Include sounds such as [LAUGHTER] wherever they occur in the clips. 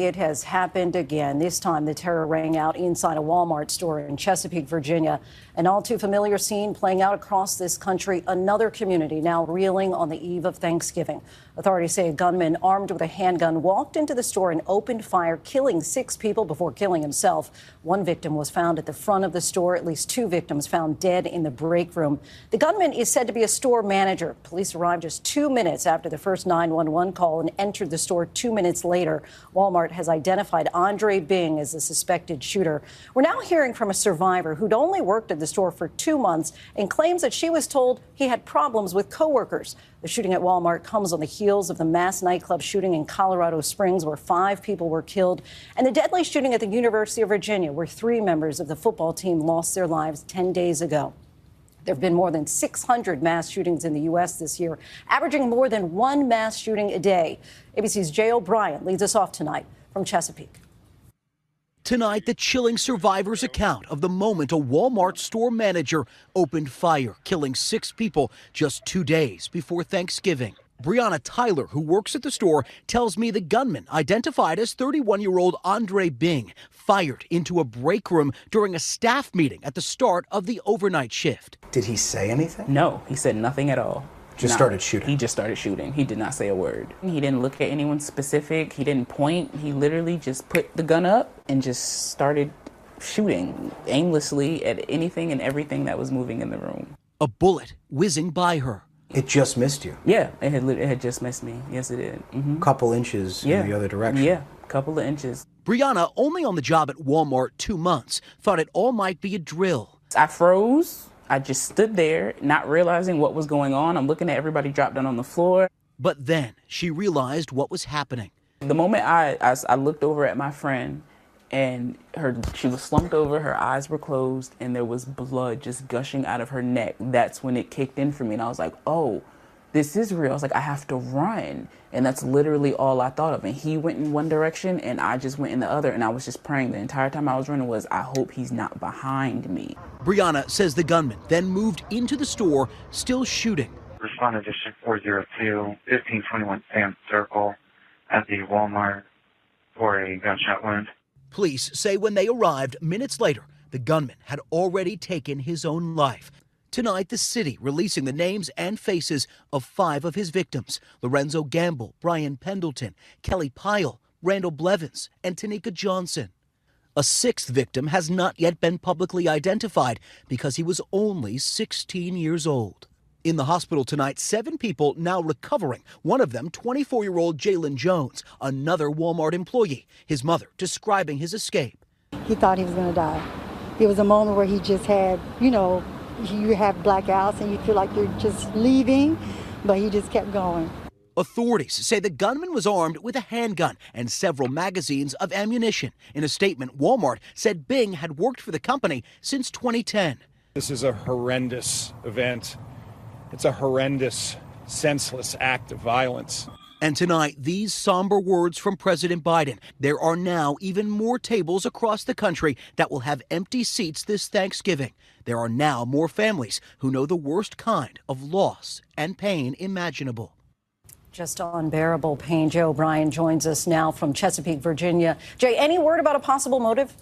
It has happened again. This time, the terror rang out inside a Walmart store in Chesapeake, Virginia. An all too familiar scene playing out across this country. Another community now reeling on the eve of Thanksgiving. Authorities say a gunman armed with a handgun walked into the store and opened fire, killing six people before killing himself. One victim was found at the front of the store. At least two victims found dead in the break room. The gunman is said to be a store manager. Police arrived just two minutes after the first 911 call and entered the store two minutes later. Walmart has identified Andre Bing as the suspected shooter. We're now hearing from a survivor who'd only worked at the store for two months and claims that she was told he had problems with coworkers. The shooting at Walmart comes on the heels of the mass nightclub shooting in Colorado Springs, where five people were killed, and the deadly shooting at the University of Virginia, where three members of the football team lost their lives 10 days ago. There have been more than 600 mass shootings in the U.S. this year, averaging more than one mass shooting a day. ABC's Jay O'Brien leads us off tonight from Chesapeake. Tonight, the chilling survivor's account of the moment a Walmart store manager opened fire, killing six people just two days before Thanksgiving. Brianna Tyler, who works at the store, tells me the gunman, identified as 31 year old Andre Bing, fired into a break room during a staff meeting at the start of the overnight shift. Did he say anything? No, he said nothing at all. Just started shooting. He just started shooting. He did not say a word. He didn't look at anyone specific. He didn't point. He literally just put the gun up and just started shooting aimlessly at anything and everything that was moving in the room. A bullet whizzing by her. It just missed you. Yeah, it had, it had just missed me. Yes, it did. Mm-hmm. Couple inches Yeah. in the other direction. Yeah, couple of inches. Brianna, only on the job at Walmart two months, thought it all might be a drill. I froze. I just stood there, not realizing what was going on. I'm looking at everybody drop down on the floor. But then she realized what was happening. The moment I, I, I looked over at my friend, and her she was slumped over, her eyes were closed, and there was blood just gushing out of her neck. That's when it kicked in for me, and I was like, "Oh, this is real." I was like, "I have to run," and that's literally all I thought of. And he went in one direction, and I just went in the other, and I was just praying the entire time I was running was, "I hope he's not behind me." Brianna says the gunman then moved into the store, still shooting. Responded to 402 1521 Sam Circle at the Walmart for a gunshot wound. Police say when they arrived minutes later, the gunman had already taken his own life. Tonight, the city releasing the names and faces of five of his victims Lorenzo Gamble, Brian Pendleton, Kelly Pyle, Randall Blevins, and Tyneka Johnson. A sixth victim has not yet been publicly identified because he was only 16 years old. In the hospital tonight, seven people now recovering. One of them, 24 year old Jalen Jones, another Walmart employee. His mother describing his escape. He thought he was going to die. It was a moment where he just had, you know, you have blackouts and you feel like you're just leaving, but he just kept going. Authorities say the gunman was armed with a handgun and several magazines of ammunition. In a statement, Walmart said Bing had worked for the company since 2010. This is a horrendous event. It's a horrendous, senseless act of violence. And tonight, these somber words from President Biden. There are now even more tables across the country that will have empty seats this Thanksgiving. There are now more families who know the worst kind of loss and pain imaginable. Just unbearable pain. Joe O'Brien joins us now from Chesapeake, Virginia. Jay, any word about a possible motive?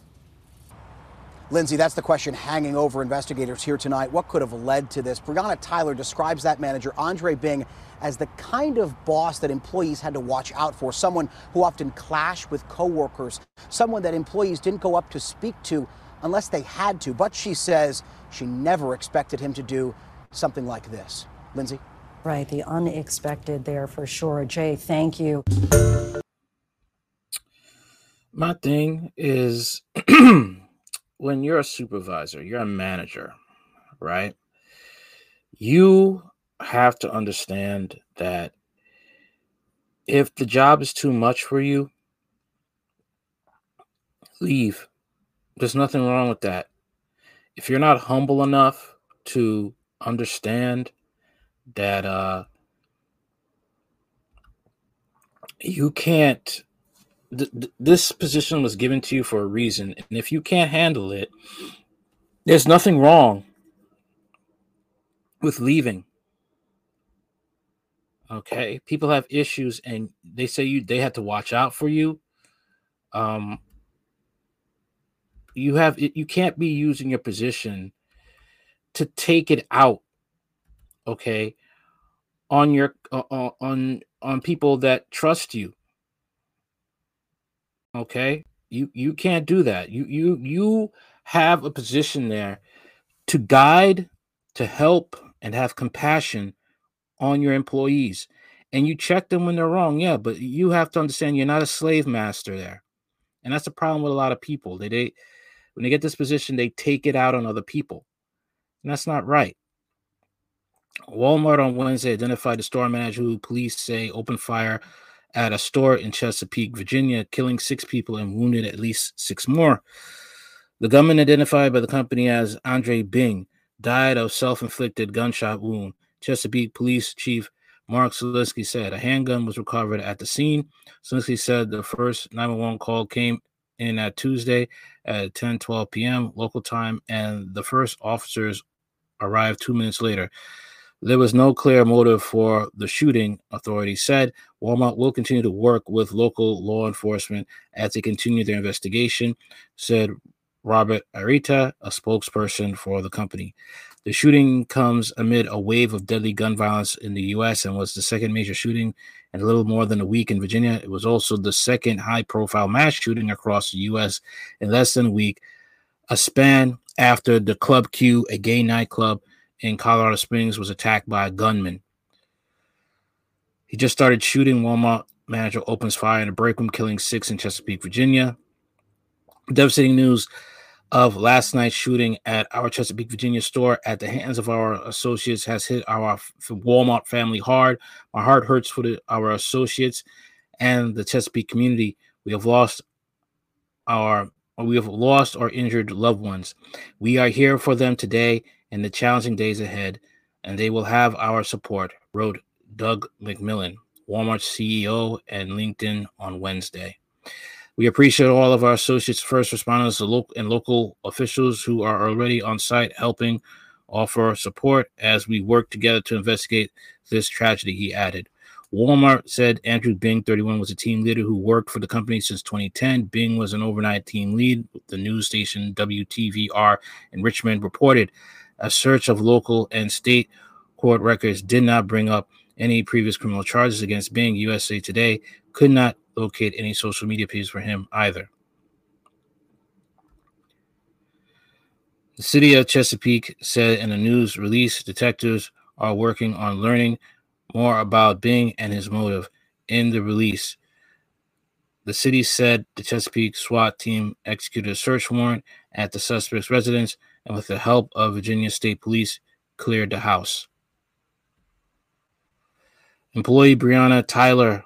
Lindsay, that's the question hanging over investigators here tonight. What could have led to this? Brianna Tyler describes that manager, Andre Bing, as the kind of boss that employees had to watch out for, someone who often clashed with coworkers, someone that employees didn't go up to speak to unless they had to. But she says she never expected him to do something like this. Lindsay? Right, the unexpected there for sure. Jay, thank you. My thing is [CLEARS THROAT] when you're a supervisor, you're a manager, right? You have to understand that if the job is too much for you, leave. There's nothing wrong with that. If you're not humble enough to understand that uh you can't th- th- this position was given to you for a reason and if you can't handle it there's nothing wrong with leaving. Okay? People have issues and they say you they have to watch out for you. Um, you have you can't be using your position to take it out, okay, on your uh, on on people that trust you. Okay, you you can't do that. You you you have a position there to guide, to help, and have compassion on your employees. And you check them when they're wrong, yeah, but you have to understand you're not a slave master there. And that's the problem with a lot of people. They, they when they get this position, they take it out on other people. And that's not right. Walmart on Wednesday identified the store manager who police say opened fire at a store in Chesapeake, Virginia, killing six people and wounded at least six more. The gunman identified by the company as Andre Bing died of self-inflicted gunshot wound. Chesapeake Police Chief Mark Solesky said a handgun was recovered at the scene. Solinsky said the first 911 call came in at Tuesday at 10 12 p.m. local time, and the first officers arrived two minutes later. There was no clear motive for the shooting, authorities said. Walmart will continue to work with local law enforcement as they continue their investigation, said Robert Arita, a spokesperson for the company. The shooting comes amid a wave of deadly gun violence in the U.S. and was the second major shooting in a little more than a week in Virginia. It was also the second high profile mass shooting across the U.S. in less than a week, a span after the Club Q, a gay nightclub in Colorado Springs was attacked by a gunman. He just started shooting. Walmart manager opens fire in a break room, killing six in Chesapeake, Virginia. Devastating news of last night's shooting at our Chesapeake, Virginia store at the hands of our associates has hit our Walmart family hard. My heart hurts for the, our associates and the Chesapeake community. We have lost our we have lost or injured loved ones. We are here for them today in the challenging days ahead, and they will have our support, wrote Doug McMillon, Walmart CEO, and LinkedIn on Wednesday. We appreciate all of our associates, first responders, and local officials who are already on site helping offer support as we work together to investigate this tragedy, he added. Walmart said Andrew Bing, 31, was a team leader who worked for the company since 2010. Bing was an overnight team lead. The news station WTVR in Richmond reported a search of local and state court records did not bring up any previous criminal charges against Bing. USA Today could not locate any social media pages for him either. The city of Chesapeake said in a news release detectives are working on learning more about Bing and his motive. In the release, the city said the Chesapeake SWAT team executed a search warrant at the suspect's residence and with the help of Virginia State Police, cleared the house. Employee Brianna Tyler,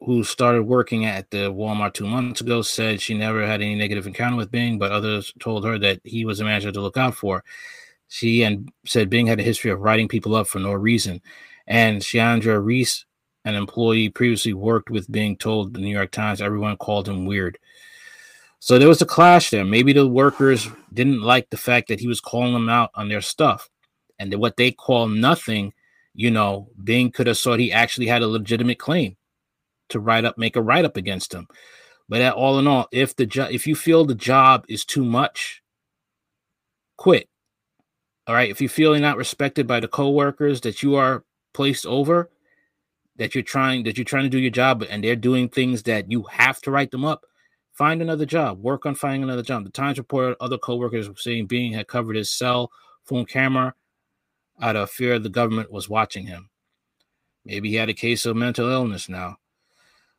who started working at the Walmart two months ago, said she never had any negative encounter with Bing, but others told her that he was a manager to look out for. She and said Bing had a history of writing people up for no reason. And Sheandra Reese, an employee previously worked with Bing told the New York Times everyone called him weird. So there was a clash there. Maybe the workers didn't like the fact that he was calling them out on their stuff. And what they call nothing, you know, Bing could have thought he actually had a legitimate claim to write up, make a write up against him. But all in all, if the job, if you feel the job is too much, quit. All right. If you feel you're not respected by the coworkers that you are placed over, that you're trying that you're trying to do your job, and they're doing things that you have to write them up, Find another job. Work on finding another job. The Times reported other coworkers saying Bing had covered his cell phone camera out of fear the government was watching him. Maybe he had a case of mental illness now.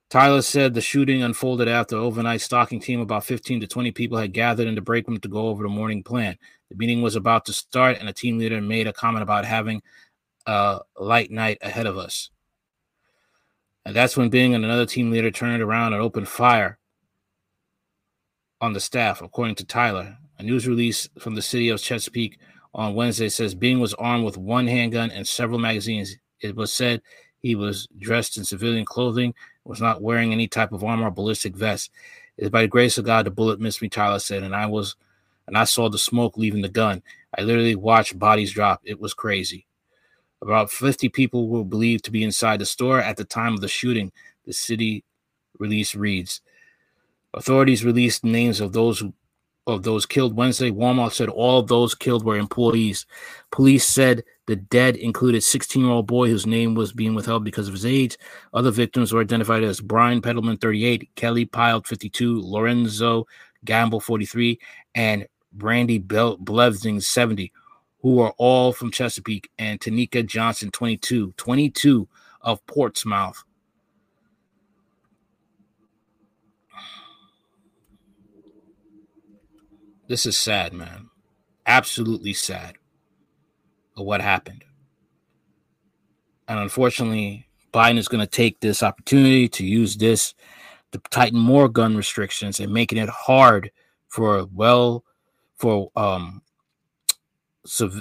Tyler said the shooting unfolded after overnight stalking team, about 15 to 20 people, had gathered in the break room to go over the morning plan. The meeting was about to start, and a team leader made a comment about having a light night ahead of us. And that's when Bing and another team leader turned around and opened fire on the staff, according to Tyler. A news release from the city of Chesapeake on Wednesday says Bing was armed with one handgun and several magazines. It was said he was dressed in civilian clothing, was not wearing any type of armor or ballistic vest. It is by the grace of God the bullet missed me, Tyler said, and I was and I saw the smoke leaving the gun. I literally watched bodies drop. It was crazy. About 50 people were believed to be inside the store at the time of the shooting, the city release reads. Authorities released names of those who, of those killed Wednesday. Walmart said all those killed were employees. Police said the dead included 16-year-old boy whose name was being withheld because of his age. Other victims were identified as Brian Pendleton, 38, Kelly Pyle, 52, Lorenzo Gamble, 43, and Brandy Blevins, 70, who are all from Chesapeake, and Tyneka Johnson, 22, 22 of Portsmouth. This is sad, man. Absolutely sad of what happened. And unfortunately, Biden is going to take this opportunity to use this to tighten more gun restrictions and making it hard for well for um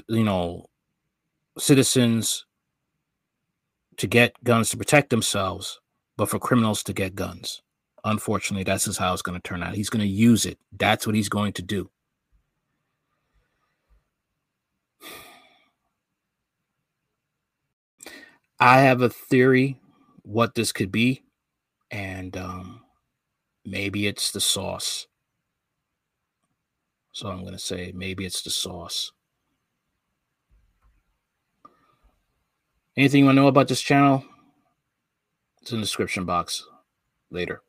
you know citizens to get guns to protect themselves but for criminals to get guns. Unfortunately that's just how it's going to turn out. He's going to use it. That's what he's going to do. I have a theory what this could be and um maybe it's the sauce. So I'm going to say. Maybe it's the sauce. Anything you want to know about this channel? It's in the description box later.